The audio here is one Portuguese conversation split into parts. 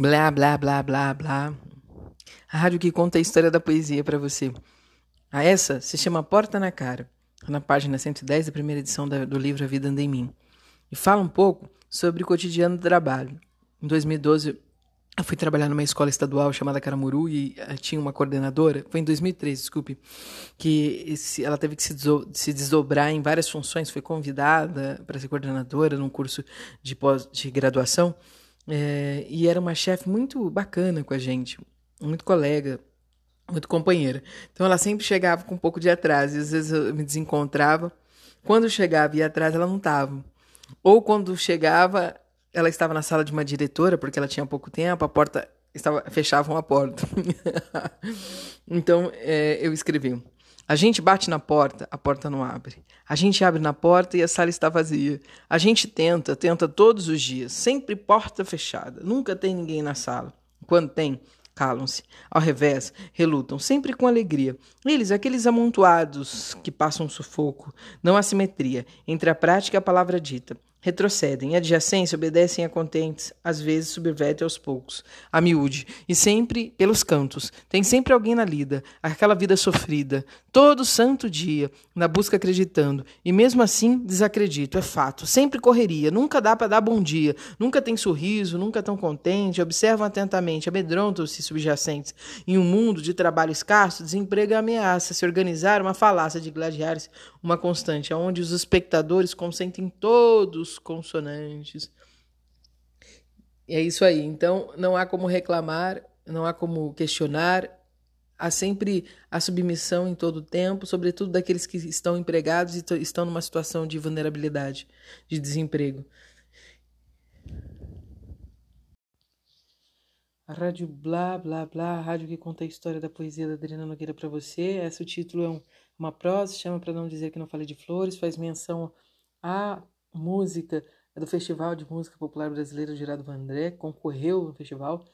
Blá, blá, blá, blá, blá. A rádio que conta a história da poesia para você. A essa se chama Porta na Cara, na página 110 da primeira edição do livro A Vida Anda em Mim. E fala um pouco sobre o cotidiano do trabalho. Em 2012, eu fui trabalhar numa escola estadual chamada Caramuru e eh, tinha uma coordenadora, foi em 2003, desculpe, que esse, ela teve que se, se desdobrar em várias funções, foi convidada para ser coordenadora num curso de, pós, de graduação é, e era uma chefe muito bacana com a gente, muito colega, muito companheira. Então ela sempre chegava com um pouco de atraso, e às vezes eu me desencontrava. Quando chegava e ia atrás, ela não estava. Ou quando chegava, ela estava na sala de uma diretora, porque ela tinha pouco tempo, a porta estava fechavam a porta. então é, eu escrevi: a gente bate na porta, a porta não abre. A gente abre na porta e a sala está vazia. A gente tenta, tenta todos os dias, sempre porta fechada. Nunca tem ninguém na sala. Quando tem, calam-se. Ao revés, relutam, sempre com alegria. Eles, aqueles amontoados que passam sufoco, não há simetria entre a prática e a palavra dita. Retrocedem, adjacência obedecem a contentes, às vezes subvertem aos poucos, a miúde, e sempre pelos cantos. Tem sempre alguém na lida, aquela vida sofrida, todo santo dia, na busca acreditando, e mesmo assim desacredito, é fato. Sempre correria, nunca dá para dar bom dia, nunca tem sorriso, nunca tão contente, observam atentamente, amedrontam-se subjacentes. Em um mundo de trabalho escasso, desemprego é ameaça, se organizar uma falácia de gladiares, uma constante, onde os espectadores consentem todos os consonantes. E é isso aí. Então, não há como reclamar, não há como questionar. Há sempre a submissão em todo o tempo, sobretudo daqueles que estão empregados e estão numa situação de vulnerabilidade, de desemprego. A rádio Blá Blá Blá, a rádio que conta a história da poesia da Adriana Nogueira para você. Esse título é um, uma prosa, chama para não dizer que não falei de flores, faz menção a música do Festival de Música Popular Brasileira Gerardo Vandré, concorreu no festival,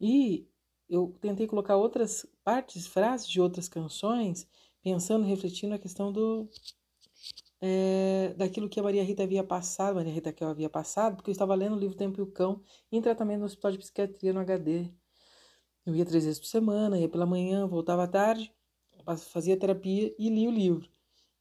e eu tentei colocar outras partes, frases de outras canções, pensando, refletindo a questão do é, daquilo que a Maria Rita havia passado, Maria Rita que havia passado, porque eu estava lendo o livro Tempo e o Cão em tratamento no Hospital de Psiquiatria no HD. Eu ia três vezes por semana, ia pela manhã, voltava à tarde, fazia terapia e li o livro.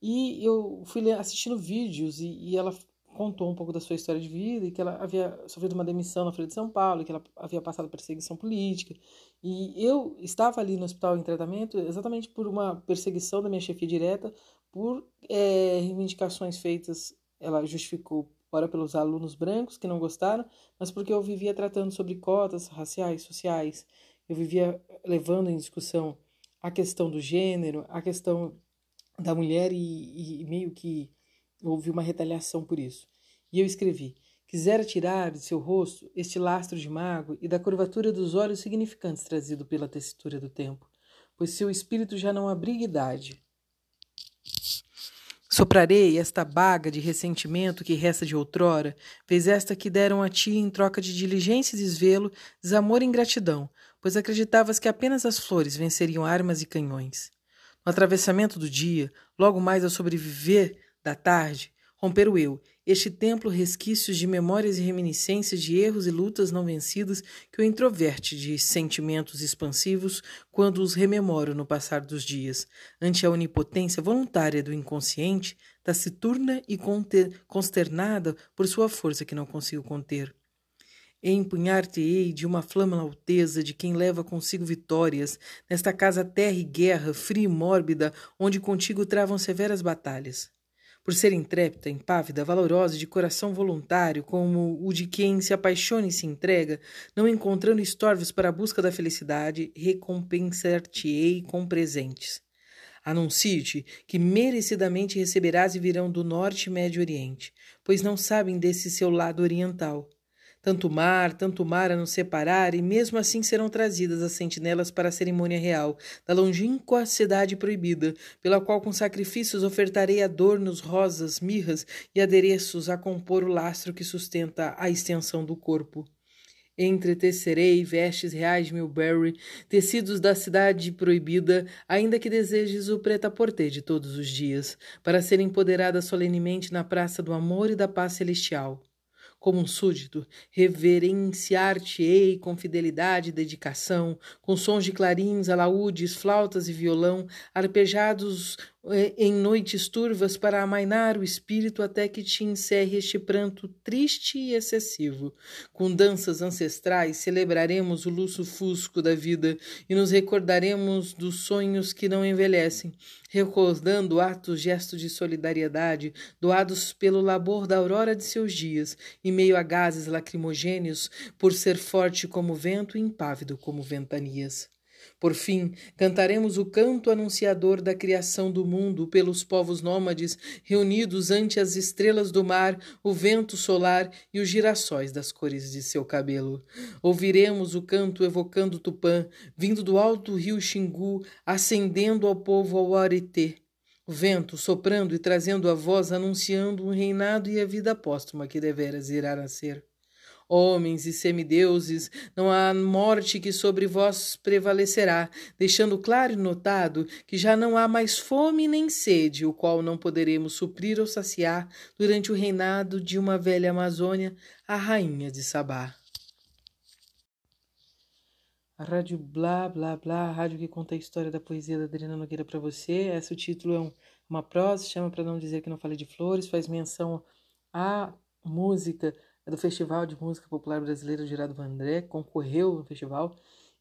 E eu fui assistindo vídeos e, e ela contou um pouco da sua história de vida e que ela havia sofrido uma demissão na Folha de São Paulo, que ela havia passado perseguição política. E eu estava ali no hospital em tratamento exatamente por uma perseguição da minha chefia direta, por é, reivindicações feitas, ela justificou, ora pelos alunos brancos que não gostaram, mas porque eu vivia tratando sobre cotas raciais, sociais, eu vivia levando em discussão a questão do gênero, a questão da mulher e, e meio que houve uma retaliação por isso. E eu escrevi: Quisera tirar de seu rosto este lastro de mago e da curvatura dos olhos significantes trazido pela tessitura do tempo, pois seu espírito já não abriga idade. Soprarei esta baga de ressentimento que resta de outrora, fez esta que deram a ti em troca de diligência e desvelo, desamor e ingratidão, pois acreditavas que apenas as flores venceriam armas e canhões. No atravessamento do dia, logo mais ao sobreviver da tarde, romper o eu, este templo resquícios de memórias e reminiscências de erros e lutas não vencidas que o introverte de sentimentos expansivos quando os rememoro no passar dos dias, ante a onipotência voluntária do inconsciente, taciturna e consternada por sua força que não consigo conter. Empunhar-te-ei de uma flama alteza de quem leva consigo vitórias, nesta casa terra e guerra, fria e mórbida, onde contigo travam severas batalhas por ser intrépida, impávida, valorosa, de coração voluntário, como o de quem se apaixona e se entrega, não encontrando estorvos para a busca da felicidade, recompensar-te-ei com presentes. Anuncio-te que merecidamente receberás e virão do norte e médio oriente, pois não sabem desse seu lado oriental. Tanto mar, tanto mar a nos separar, e mesmo assim serão trazidas as sentinelas para a cerimônia real, da longínqua cidade proibida, pela qual com sacrifícios ofertarei adornos, rosas, mirras e adereços a compor o lastro que sustenta a extensão do corpo. Entretecerei vestes reais de Milbury, tecidos da cidade proibida, ainda que desejes o preta-porter de todos os dias, para ser empoderada solenemente na praça do amor e da paz celestial. Como um súdito, reverenciar-te-ei com fidelidade e dedicação, com sons de clarins, alaúdes, flautas e violão, arpejados em noites turvas para amainar o espírito até que te encerre este pranto triste e excessivo. Com danças ancestrais celebraremos o luxo fusco da vida e nos recordaremos dos sonhos que não envelhecem, recordando atos gestos de solidariedade doados pelo labor da aurora de seus dias, em meio a gases lacrimogêneos, por ser forte como vento e impávido como ventanias. Por fim, cantaremos o canto anunciador da criação do mundo pelos povos nômades reunidos ante as estrelas do mar, o vento solar e os girassóis das cores de seu cabelo. Ouviremos o canto evocando Tupã, vindo do alto rio Xingu, ascendendo ao povo ao Aretê. O vento soprando e trazendo a voz anunciando um reinado e a vida póstuma que deveras irá nascer homens e semideuses, não há morte que sobre vós prevalecerá, deixando claro e notado que já não há mais fome nem sede, o qual não poderemos suprir ou saciar durante o reinado de uma velha Amazônia, a rainha de Sabá. A rádio Blá Blá Blá, a rádio que conta a história da poesia da Adriana Nogueira para você. Esse o título é um, uma prosa, chama para não dizer que não falei de flores, faz menção à música é do Festival de Música Popular Brasileira Gerardo Vandré, concorreu no festival,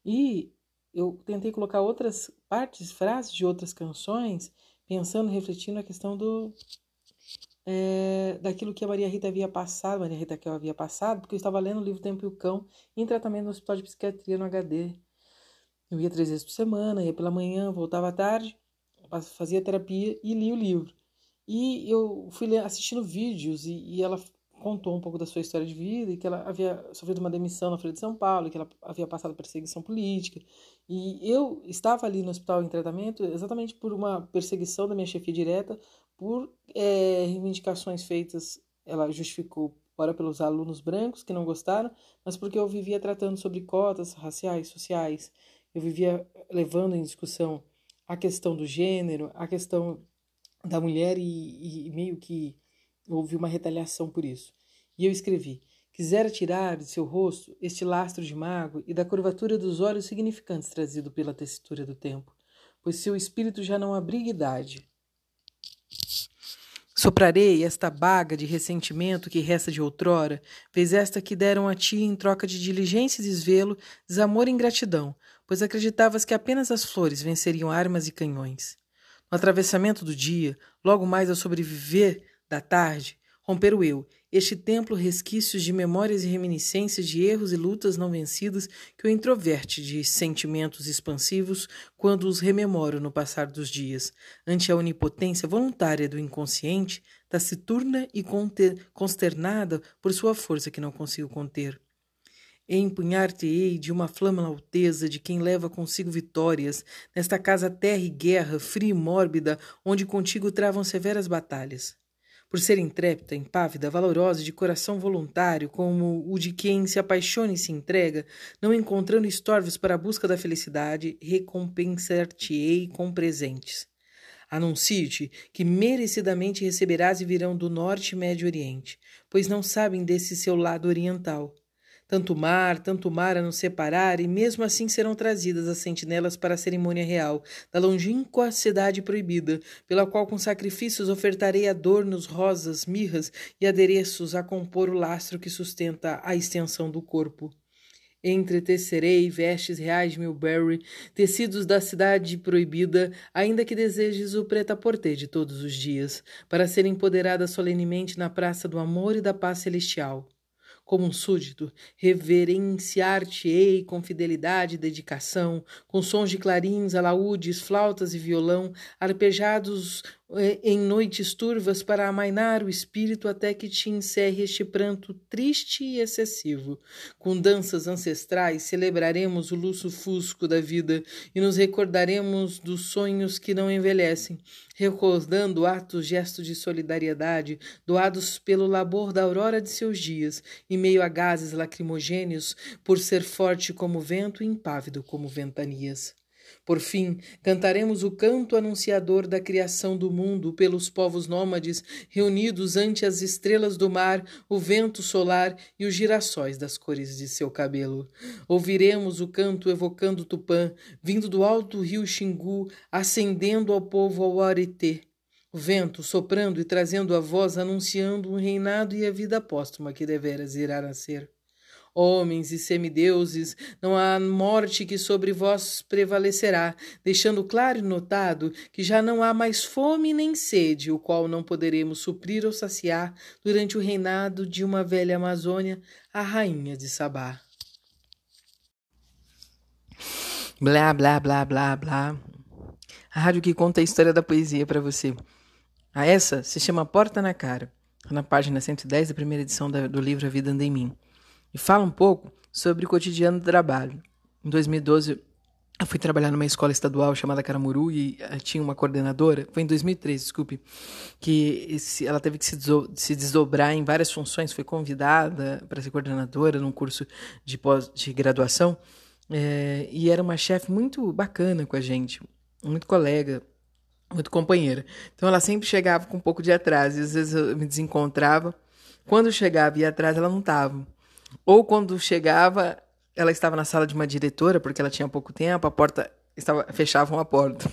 e eu tentei colocar outras partes, frases de outras canções, pensando, refletindo a questão do é, daquilo que a Maria Rita havia passado, Maria Rita que eu havia passado, porque eu estava lendo o livro Tempo e o Cão em tratamento no Hospital de Psiquiatria no HD. Eu ia três vezes por semana, ia pela manhã, voltava à tarde, fazia terapia e lia o livro. E eu fui assistindo vídeos e, e ela contou um pouco da sua história de vida e que ela havia sofrido uma demissão na Folha de São Paulo, que ela havia passado perseguição política. E eu estava ali no hospital em tratamento exatamente por uma perseguição da minha chefia direta, por é, reivindicações feitas, ela justificou, ora pelos alunos brancos que não gostaram, mas porque eu vivia tratando sobre cotas raciais, sociais. Eu vivia levando em discussão a questão do gênero, a questão da mulher e, e meio que Houve uma retaliação por isso. E eu escrevi: Quisera tirar de seu rosto este lastro de mago e da curvatura dos olhos significantes trazido pela textura do tempo, pois seu espírito já não abriga idade. Soprarei esta baga de ressentimento que resta de outrora, vez esta que deram a ti em troca de diligência e desvelo, desamor e ingratidão, pois acreditavas que apenas as flores venceriam armas e canhões. No atravessamento do dia, logo mais ao sobreviver da tarde, romper o eu, este templo resquícios de memórias e reminiscências de erros e lutas não vencidas que o introverte de sentimentos expansivos quando os rememoro no passar dos dias, ante a onipotência voluntária do inconsciente, taciturna e consternada por sua força que não consigo conter. Empunhar-te-ei de uma flama alteza de quem leva consigo vitórias, nesta casa terra e guerra, fria e mórbida, onde contigo travam severas batalhas por ser intrépida, impávida, valorosa e de coração voluntário, como o de quem se apaixona e se entrega, não encontrando estorvos para a busca da felicidade, recompensar-te-ei com presentes. Anuncio-te que merecidamente receberás e virão do norte e médio oriente, pois não sabem desse seu lado oriental. Tanto mar, tanto mar a nos separar, e mesmo assim serão trazidas as sentinelas para a cerimônia real, da longínqua cidade proibida, pela qual com sacrifícios ofertarei adornos, rosas, mirras e adereços a compor o lastro que sustenta a extensão do corpo. Entretecerei vestes reais de Milbury, tecidos da cidade proibida, ainda que desejes o preta-porter de todos os dias, para ser empoderada solenemente na praça do amor e da paz celestial como um súdito, reverenciar-te-ei com fidelidade e dedicação, com sons de clarins, alaúdes, flautas e violão, arpejados em noites turvas para amainar o espírito até que te encerre este pranto triste e excessivo. Com danças ancestrais celebraremos o luxo fusco da vida e nos recordaremos dos sonhos que não envelhecem, recordando atos gestos de solidariedade doados pelo labor da aurora de seus dias, em meio a gases lacrimogêneos, por ser forte como vento e impávido como ventanias. Por fim, cantaremos o canto anunciador da criação do mundo pelos povos nômades reunidos ante as estrelas do mar, o vento solar e os girassóis das cores de seu cabelo. Ouviremos o canto evocando Tupã, vindo do alto rio Xingu, ascendendo ao povo ao Aretê. O vento soprando e trazendo a voz anunciando um reinado e a vida póstuma que deveras irá nascer homens e semideuses, não há morte que sobre vós prevalecerá, deixando claro e notado que já não há mais fome nem sede, o qual não poderemos suprir ou saciar durante o reinado de uma velha Amazônia, a rainha de Sabá. Blá, blá, blá, blá, blá. A rádio que conta a história da poesia para você. A essa se chama Porta na Cara, na página 110 da primeira edição do livro A Vida Anda em Mim e fala um pouco sobre o cotidiano do trabalho. Em 2012, eu fui trabalhar numa escola estadual chamada Caramuru e eh, tinha uma coordenadora, foi em 2013, desculpe, que esse, ela teve que se, se desdobrar em várias funções, foi convidada para ser coordenadora num curso de, pós, de graduação é, e era uma chefe muito bacana com a gente, muito colega, muito companheira. Então ela sempre chegava com um pouco de atraso, e às vezes eu me desencontrava. Quando chegava e ia atrás, ela não estava. Ou quando chegava, ela estava na sala de uma diretora, porque ela tinha pouco tempo, a porta estava fechavam a porta.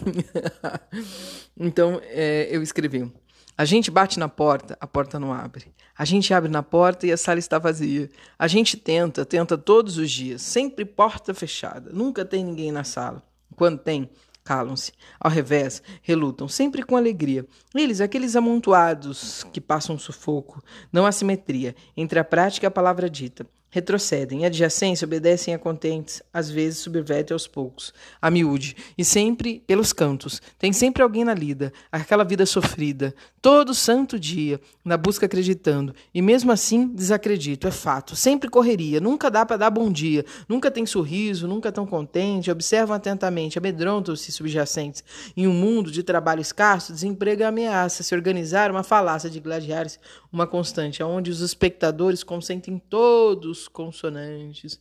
então é, eu escrevi: a gente bate na porta, a porta não abre. A gente abre na porta e a sala está vazia. A gente tenta, tenta todos os dias, sempre porta fechada. Nunca tem ninguém na sala. Quando tem, calam-se. Ao revés, relutam, sempre com alegria. Eles, aqueles amontoados que passam sufoco, não há simetria entre a prática e a palavra dita retrocedem, adjacência obedecem a contentes, às vezes subvertem aos poucos, a miúde, e sempre pelos cantos. Tem sempre alguém na lida, aquela vida sofrida, todo santo dia, na busca acreditando, e mesmo assim desacredito, é fato, sempre correria, nunca dá para dar bom dia, nunca tem sorriso, nunca tão contente, observam atentamente, amedrontam-se subjacentes. Em um mundo de trabalho escasso, desemprego ameaça se organizar uma falácia de gladiares, uma constante, onde os espectadores consentem todos consonantes.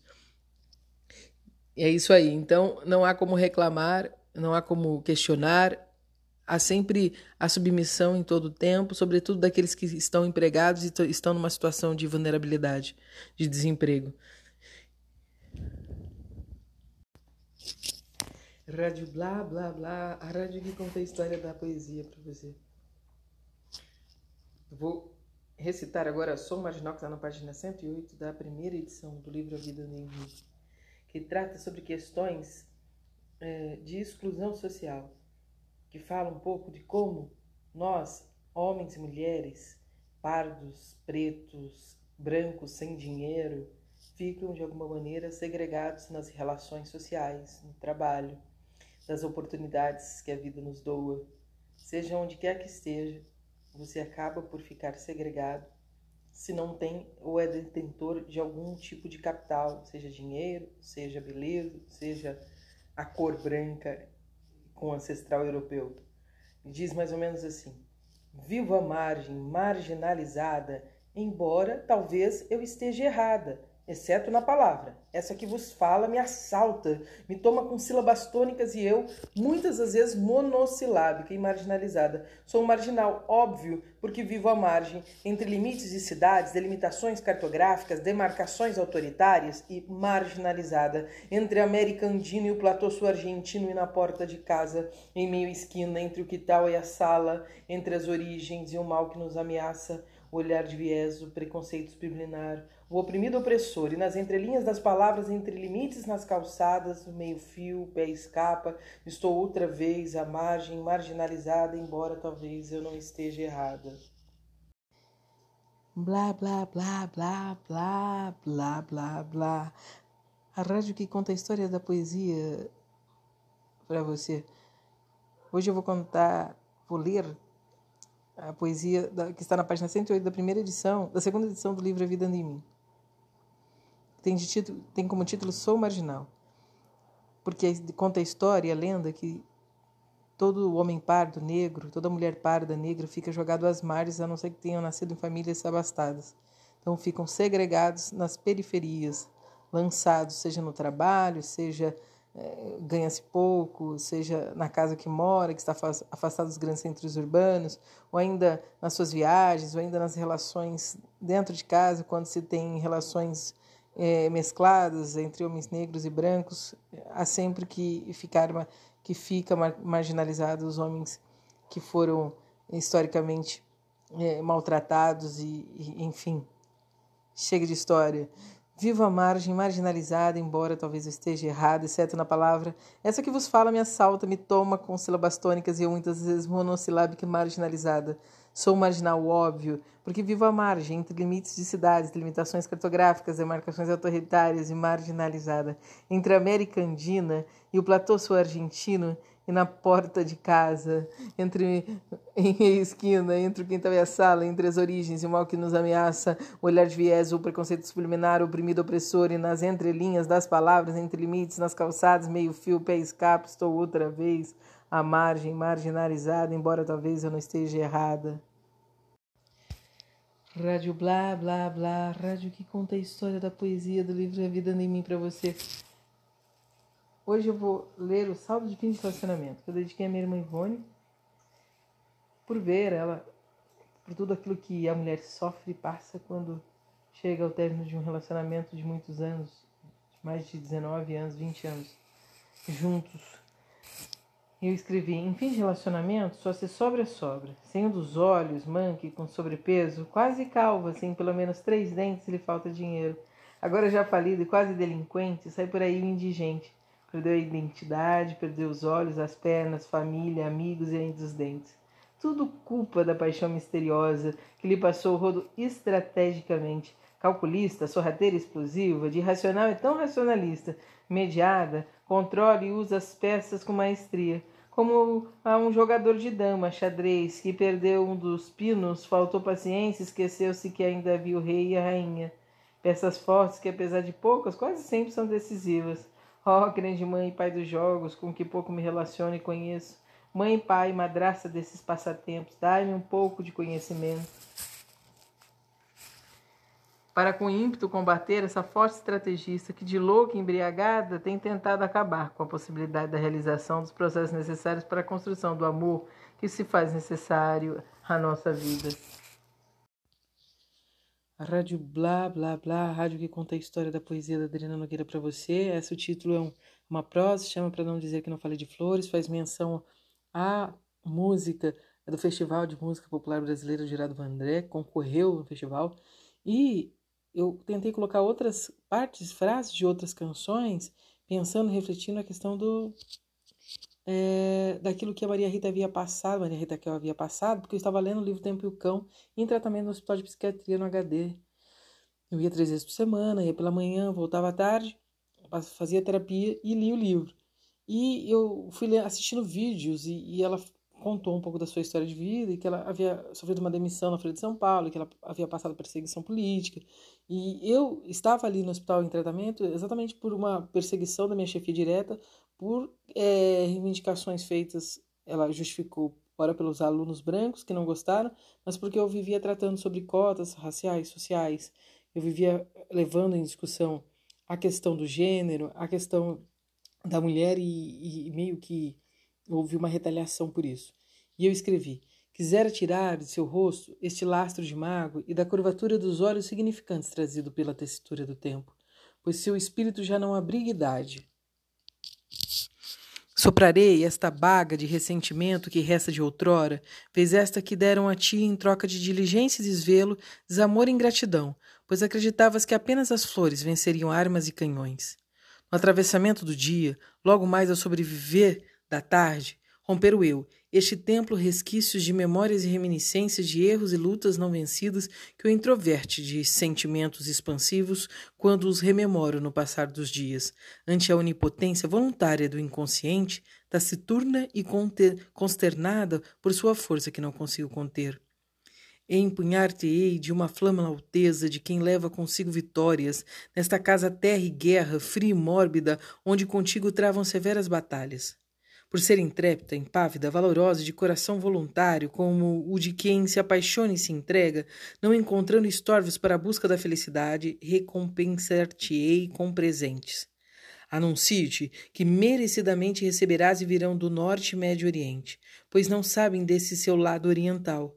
É isso aí. Então, não há como reclamar, não há como questionar. Há sempre a submissão em todo o tempo, sobretudo daqueles que estão empregados e estão numa situação de vulnerabilidade, de desemprego. Rádio blá blá blá, a rádio que conta a história da poesia para você. Vou recitar agora Som Marginal, que está na página 108 da primeira edição do livro A Vida no Henrique, que trata sobre questões é, de exclusão social, que fala um pouco de como nós, homens e mulheres, pardos, pretos, brancos, sem dinheiro, ficam de alguma maneira segregados nas relações sociais, no trabalho, das oportunidades que a vida nos doa, seja onde quer que esteja, você acaba por ficar segregado se não tem ou é detentor de algum tipo de capital, seja dinheiro, seja beleza, seja a cor branca com ancestral europeu. Diz mais ou menos assim: Vivo à margem, marginalizada, embora talvez eu esteja errada exceto na palavra. Essa que vos fala me assalta, me toma com sílabas tônicas e eu, muitas das vezes, monossilábica e marginalizada. Sou um marginal, óbvio, porque vivo à margem, entre limites de cidades, delimitações cartográficas, demarcações autoritárias e marginalizada, entre a América Andina e o platô sul-argentino e na porta de casa, em meio esquina, entre o quital e a sala, entre as origens e o mal que nos ameaça, o olhar de viés, o preconceito subliminar, o oprimido opressor, e nas entrelinhas das palavras, entre limites nas calçadas, meio-fio, pé escapa, estou outra vez à margem, marginalizada, embora talvez eu não esteja errada. Blá, blá, blá, blá, blá, blá, blá, blá. A rádio que conta a história da poesia para você. Hoje eu vou contar, vou ler a poesia da, que está na página 108 da primeira edição, da segunda edição do livro A Vida em Mim tem, título, tem como título Sou Marginal, porque conta a história, a lenda que todo homem pardo, negro, toda mulher parda, negra fica jogado às margens, a não ser que tenham nascido em famílias abastadas. Então ficam segregados nas periferias, lançados, seja no trabalho, seja é, ganha-se pouco, seja na casa que mora, que está afastado dos grandes centros urbanos, ou ainda nas suas viagens, ou ainda nas relações dentro de casa, quando se tem relações é, mescladas entre homens negros e brancos, há sempre que ficar que fica marginalizado os homens que foram historicamente é, maltratados e, e, enfim, chega de história. Vivo à margem, marginalizada, embora talvez eu esteja errado, exceto na palavra. Essa que vos fala me assalta, me toma com sílabas tônicas e eu muitas vezes monossilábica e marginalizada. Sou marginal, óbvio, porque vivo à margem, entre limites de cidades, limitações cartográficas, demarcações autoritárias e marginalizada. Entre a América Andina e o platô sul-argentino, na porta de casa, entre em esquina, entre o quintal e a sala, entre as origens e o mal que nos ameaça, o olhar de viés, o preconceito subliminar, o oprimido opressor, e nas entrelinhas das palavras, entre limites, nas calçadas, meio fio, pé escape, estou outra vez à margem, marginalizada, embora talvez eu não esteja errada. Rádio blá blá blá, rádio que conta a história da poesia do livro A Vida em Mim para você. Hoje eu vou ler o saldo de fim de relacionamento que eu dediquei à minha irmã Ivone, por ver ela, por tudo aquilo que a mulher sofre e passa quando chega ao término de um relacionamento de muitos anos, mais de 19 anos, 20 anos, juntos. Eu escrevi, em fim de relacionamento, só se sobra sobra, sem um dos olhos, manque, com sobrepeso, quase calva, sem pelo menos três dentes, lhe falta dinheiro. Agora já falido e quase delinquente, sai por aí indigente Perdeu a identidade, perdeu os olhos, as pernas, família, amigos e ainda os dentes. Tudo culpa da paixão misteriosa que lhe passou o rodo estrategicamente. Calculista, sorrateira explosiva, de racional e tão racionalista, mediada, controla e usa as peças com maestria. Como a um jogador de dama, xadrez, que perdeu um dos pinos, faltou paciência, esqueceu-se que ainda havia o rei e a rainha. Peças fortes que, apesar de poucas, quase sempre são decisivas. Ó, oh, grande mãe e pai dos jogos, com que pouco me relaciono e conheço. Mãe, pai, madraça desses passatempos, dai-me um pouco de conhecimento. Para com ímpeto combater essa forte estrategista que, de louca e embriagada, tem tentado acabar com a possibilidade da realização dos processos necessários para a construção do amor que se faz necessário à nossa vida. A rádio Blá Blá Blá, a rádio que conta a história da poesia da Adriana Nogueira para você. Esse título é um, uma prosa, chama para não dizer que não falei de flores, faz menção à música do Festival de Música Popular Brasileira Gerado Vandré, concorreu no festival. E eu tentei colocar outras partes, frases de outras canções, pensando, refletindo a questão do é, daquilo que a Maria Rita havia passado, Maria Rita que eu havia passado, porque eu estava lendo o livro Tempo e o Cão em tratamento no Hospital de Psiquiatria no HD. Eu ia três vezes por semana, ia pela manhã, voltava à tarde, fazia terapia e lia o livro. E eu fui assistindo vídeos e, e ela contou um pouco da sua história de vida e que ela havia sofrido uma demissão na Folha de São Paulo, que ela havia passado perseguição política. E eu estava ali no hospital em tratamento exatamente por uma perseguição da minha chefia direta, por é, reivindicações feitas, ela justificou, ora pelos alunos brancos que não gostaram, mas porque eu vivia tratando sobre cotas raciais, sociais, eu vivia levando em discussão a questão do gênero, a questão da mulher e, e meio que houve uma retaliação por isso. E eu escrevi: quisera tirar de seu rosto este lastro de mago e da curvatura dos olhos significantes trazido pela tessitura do tempo, pois seu espírito já não abriga idade, Soprarei esta baga de ressentimento que resta de outrora, fez esta que deram a ti em troca de diligência e desvelo, desamor e ingratidão, pois acreditavas que apenas as flores venceriam armas e canhões. No atravessamento do dia, logo mais ao sobreviver da tarde, romper o eu. Este templo resquícios de memórias e reminiscências de erros e lutas não vencidas que o introverte de sentimentos expansivos quando os rememoro no passar dos dias, ante a onipotência voluntária do inconsciente, taciturna e consternada por sua força que não consigo conter. Empunhar-te-ei de uma flama alteza de quem leva consigo vitórias, nesta casa terra e guerra, fria e mórbida, onde contigo travam severas batalhas por ser intrépida, impávida, valorosa, de coração voluntário, como o de quem se apaixona e se entrega, não encontrando estorvos para a busca da felicidade, recompensar-te-ei com presentes. Anuncio-te que merecidamente receberás e virão do norte e médio oriente, pois não sabem desse seu lado oriental.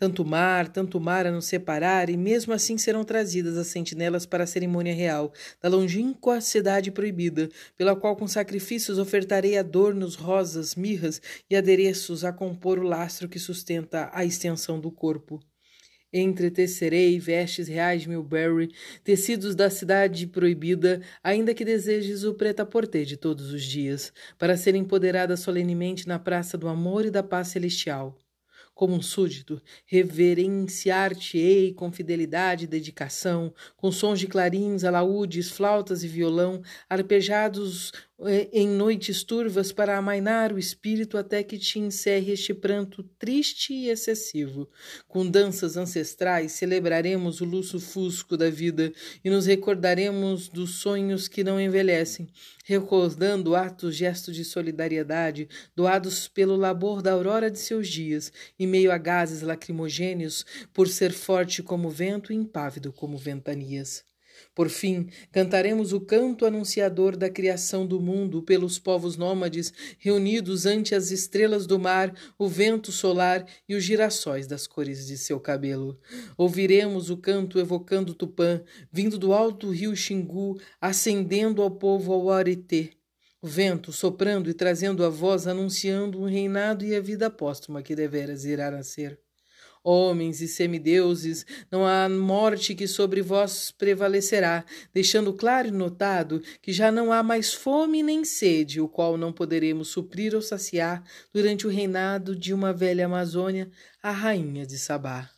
Tanto mar, tanto mar a nos separar, e mesmo assim serão trazidas as sentinelas para a cerimônia real, da longínqua cidade proibida, pela qual com sacrifícios ofertarei adornos, rosas, mirras e adereços a compor o lastro que sustenta a extensão do corpo. Entretecerei vestes reais de Milbury, tecidos da cidade proibida, ainda que desejes o preta-porter de todos os dias, para ser empoderada solenemente na praça do amor e da paz celestial. Como um súdito, reverenciar-te-ei com fidelidade e dedicação, com sons de clarins, alaúdes, flautas e violão, arpejados em noites turvas para amainar o espírito até que te encerre este pranto triste e excessivo. Com danças ancestrais celebraremos o luxo fusco da vida e nos recordaremos dos sonhos que não envelhecem, recordando atos gestos de solidariedade doados pelo labor da aurora de seus dias, em meio a gases lacrimogêneos, por ser forte como vento e impávido como ventanias. Por fim, cantaremos o canto anunciador da criação do mundo pelos povos nômades reunidos ante as estrelas do mar, o vento solar e os girassóis das cores de seu cabelo. Ouviremos o canto evocando Tupã, vindo do alto rio Xingu, ascendendo ao povo ao Aretê. O vento soprando e trazendo a voz anunciando um reinado e a vida póstuma que deveras irá nascer homens e semideuses, não há morte que sobre vós prevalecerá, deixando claro e notado que já não há mais fome nem sede, o qual não poderemos suprir ou saciar durante o reinado de uma velha Amazônia, a rainha de Sabá.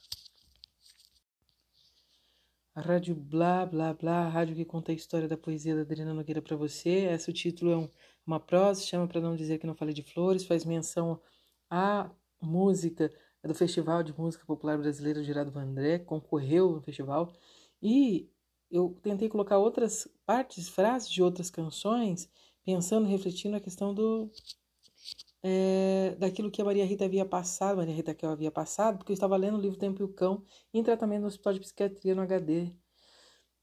A rádio Blá Blá Blá, a rádio que conta a história da poesia da Adriana Nogueira para você. Esse o título é um, uma prosa, chama para não dizer que não falei de flores, faz menção à música é do Festival de Música Popular Brasileira Gerardo Vandré, concorreu no festival, e eu tentei colocar outras partes, frases de outras canções, pensando, refletindo a questão do é, daquilo que a Maria Rita havia passado, Maria Rita que eu havia passado, porque eu estava lendo o livro Tempo e o Cão em tratamento no Hospital de Psiquiatria no HD.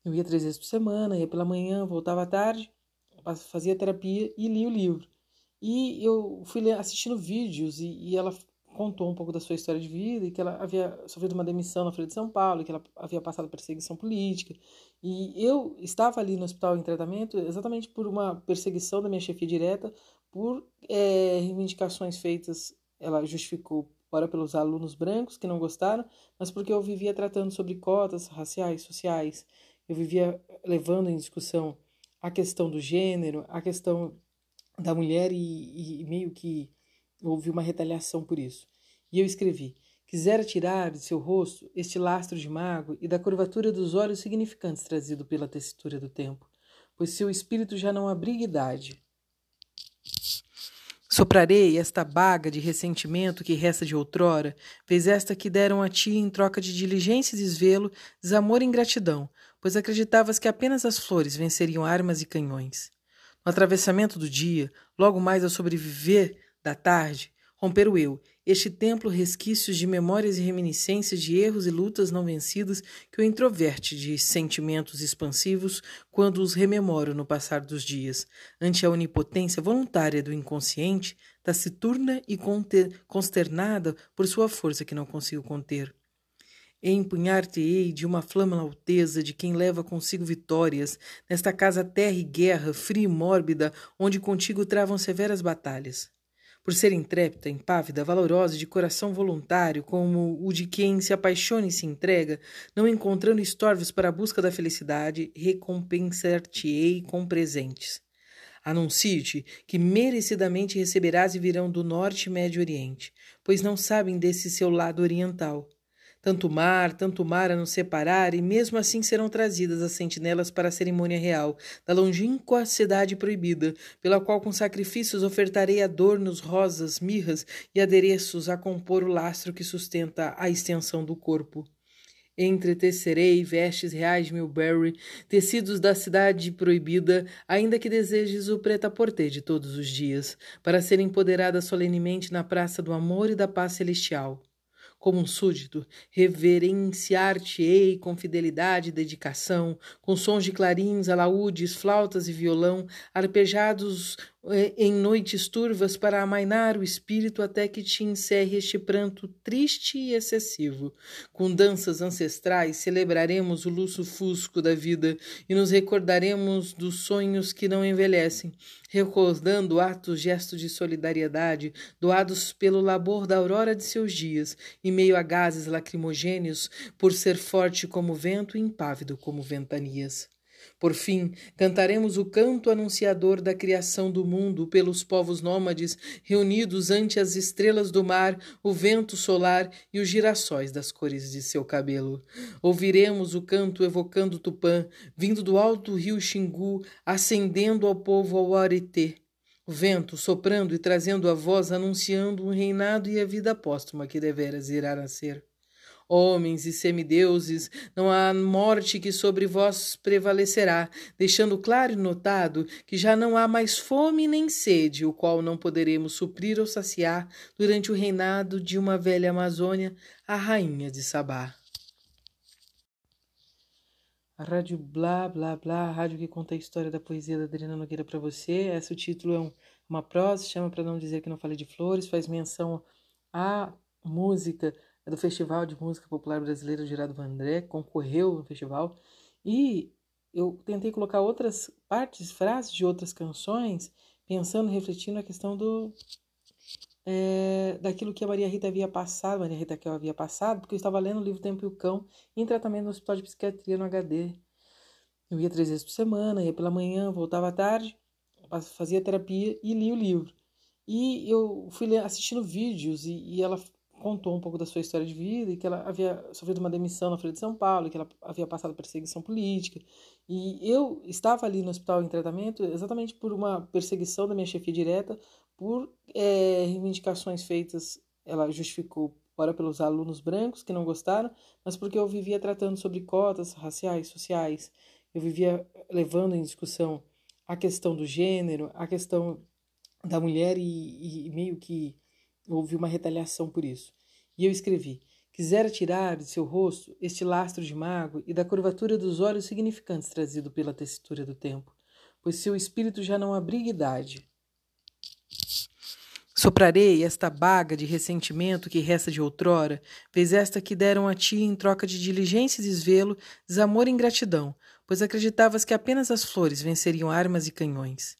Eu ia três vezes por semana, ia pela manhã, voltava à tarde, fazia terapia e lia o livro. E eu fui assistindo vídeos e, e ela contou um pouco da sua história de vida e que ela havia sofrido uma demissão na Folha de São Paulo, que ela havia passado perseguição política. E eu estava ali no hospital em tratamento exatamente por uma perseguição da minha chefia direta, por é, reivindicações feitas, ela justificou, ora pelos alunos brancos que não gostaram, mas porque eu vivia tratando sobre cotas raciais, sociais. Eu vivia levando em discussão a questão do gênero, a questão da mulher e, e meio que houve uma retaliação por isso. E eu escrevi: Quisera tirar de seu rosto este lastro de mago e da curvatura dos olhos significantes trazido pela textura do tempo, pois seu espírito já não abriga idade. Soprarei esta baga de ressentimento que resta de outrora, vez esta que deram a ti em troca de diligência e desvelo, desamor e ingratidão, pois acreditavas que apenas as flores venceriam armas e canhões. No atravessamento do dia, logo mais ao sobreviver da tarde, romper o eu, este templo resquícios de memórias e reminiscências de erros e lutas não vencidas que o introverte de sentimentos expansivos quando os rememoro no passar dos dias, ante a onipotência voluntária do inconsciente, taciturna e consternada por sua força que não consigo conter. Empunhar-te-ei de uma flama alteza de quem leva consigo vitórias, nesta casa terra e guerra, fria e mórbida, onde contigo travam severas batalhas por ser intrépida, impávida, valorosa e de coração voluntário, como o de quem se apaixona e se entrega, não encontrando estorvos para a busca da felicidade, recompensar-te-ei com presentes. Anuncio-te que merecidamente receberás e virão do norte e médio oriente, pois não sabem desse seu lado oriental tanto mar, tanto mar a nos separar, e mesmo assim serão trazidas as sentinelas para a cerimônia real, da longínqua cidade proibida, pela qual com sacrifícios ofertarei adornos, rosas, mirras e adereços a compor o lastro que sustenta a extensão do corpo. Entretecerei vestes reais de Milbury, tecidos da cidade proibida, ainda que desejes o preta-porter de todos os dias, para ser empoderada solenemente na praça do amor e da paz celestial. Como um súdito, reverenciar-te-ei com fidelidade e dedicação, com sons de clarins, alaúdes, flautas e violão, arpejados em noites turvas para amainar o espírito até que te encerre este pranto triste e excessivo. Com danças ancestrais celebraremos o luxo fusco da vida e nos recordaremos dos sonhos que não envelhecem, recordando atos gestos de solidariedade doados pelo labor da aurora de seus dias, em meio a gases lacrimogêneos, por ser forte como vento e impávido como ventanias. Por fim, cantaremos o canto anunciador da criação do mundo pelos povos nômades reunidos ante as estrelas do mar, o vento solar e os girassóis das cores de seu cabelo. Ouviremos o canto evocando Tupã, vindo do alto rio Xingu, ascendendo ao povo ao Aretê. O vento soprando e trazendo a voz anunciando um reinado e a vida póstuma que deveras irá nascer homens e semideuses, não há morte que sobre vós prevalecerá, deixando claro e notado que já não há mais fome nem sede, o qual não poderemos suprir ou saciar durante o reinado de uma velha Amazônia, a rainha de Sabá. A rádio Blá Blá Blá, a rádio que conta a história da poesia da Adriana Nogueira para você. Esse título é um, uma prosa, chama para não dizer que não falei de flores, faz menção à música do Festival de Música Popular Brasileira Gerardo Vandré, concorreu no festival, e eu tentei colocar outras partes, frases de outras canções, pensando, refletindo a questão do é, daquilo que a Maria Rita havia passado, Maria Rita que eu havia passado, porque eu estava lendo o livro Tempo e o Cão em tratamento no Hospital de Psiquiatria no HD. Eu ia três vezes por semana, ia pela manhã, voltava à tarde, fazia terapia e li o livro. E eu fui assistindo vídeos e, e ela contou um pouco da sua história de vida e que ela havia sofrido uma demissão na Folha de São Paulo, que ela havia passado perseguição política. E eu estava ali no hospital em tratamento exatamente por uma perseguição da minha chefia direta, por é, reivindicações feitas, ela justificou, ora pelos alunos brancos que não gostaram, mas porque eu vivia tratando sobre cotas raciais, sociais, eu vivia levando em discussão a questão do gênero, a questão da mulher e, e meio que houve uma retaliação por isso. E eu escrevi: Quisera tirar de seu rosto este lastro de mago e da curvatura dos olhos significantes trazido pela textura do tempo, pois seu espírito já não abriga idade. Soprarei esta baga de ressentimento que resta de outrora, vez esta que deram a ti em troca de diligência e desvelo, desamor e ingratidão, pois acreditavas que apenas as flores venceriam armas e canhões.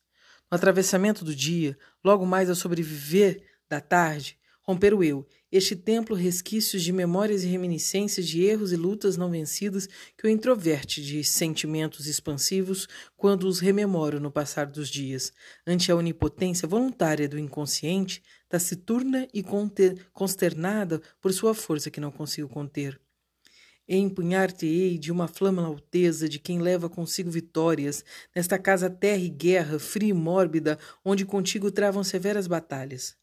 No atravessamento do dia, logo mais ao sobreviver da tarde, romper eu, este templo resquícios de memórias e reminiscências de erros e lutas não vencidos que o introverte de sentimentos expansivos quando os rememoro no passar dos dias, ante a onipotência voluntária do inconsciente, taciturna e consternada por sua força que não consigo conter. Empunhar-te-ei de uma flama alteza de quem leva consigo vitórias, nesta casa terra e guerra, fria e mórbida, onde contigo travam severas batalhas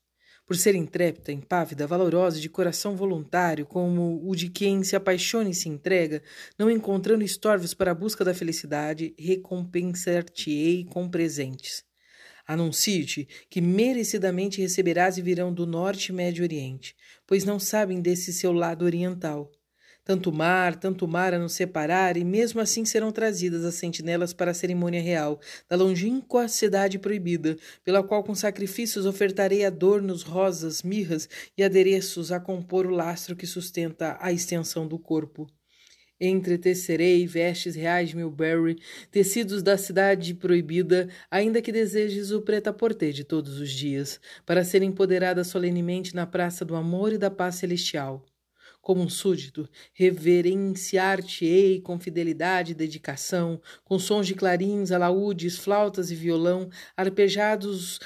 por ser intrépida, impávida, valorosa, de coração voluntário, como o de quem se apaixona e se entrega, não encontrando estorvos para a busca da felicidade, recompensar-te-ei com presentes. Anuncio-te que merecidamente receberás e virão do norte e médio oriente, pois não sabem desse seu lado oriental. Tanto mar, tanto mar a nos separar, e mesmo assim serão trazidas as sentinelas para a cerimônia real, da longínqua cidade proibida, pela qual com sacrifícios ofertarei adornos, rosas, mirras e adereços a compor o lastro que sustenta a extensão do corpo. Entretecerei vestes reais de Milbury, tecidos da cidade proibida, ainda que desejes o preta-porter de todos os dias, para ser empoderada solenemente na praça do amor e da paz celestial como um súdito, reverenciar-te-ei com fidelidade e dedicação, com sons de clarins, alaúdes, flautas e violão, arpejados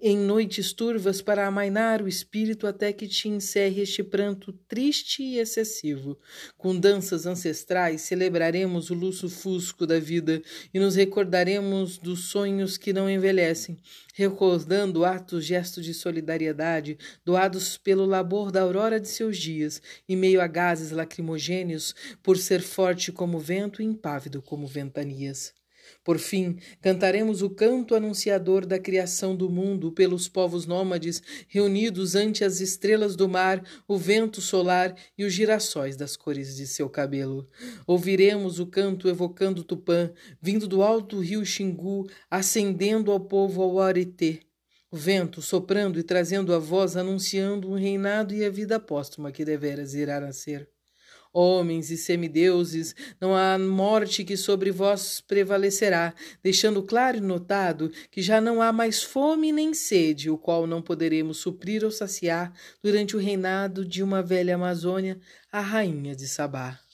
em noites turvas para amainar o espírito até que te encerre este pranto triste e excessivo. Com danças ancestrais celebraremos o luxo fusco da vida e nos recordaremos dos sonhos que não envelhecem, recordando atos gestos de solidariedade doados pelo labor da aurora de seus dias, em meio a gases lacrimogêneos, por ser forte como vento e impávido como ventanias. Por fim, cantaremos o canto anunciador da criação do mundo pelos povos nômades reunidos ante as estrelas do mar, o vento solar e os girassóis das cores de seu cabelo. Ouviremos o canto evocando Tupã, vindo do alto rio Xingu, ascendendo ao povo ao Aretê. O vento soprando e trazendo a voz anunciando um reinado e a vida póstuma que deveras irá nascer homens e semideuses, não há morte que sobre vós prevalecerá, deixando claro e notado que já não há mais fome nem sede, o qual não poderemos suprir ou saciar durante o reinado de uma velha Amazônia, a rainha de Sabá.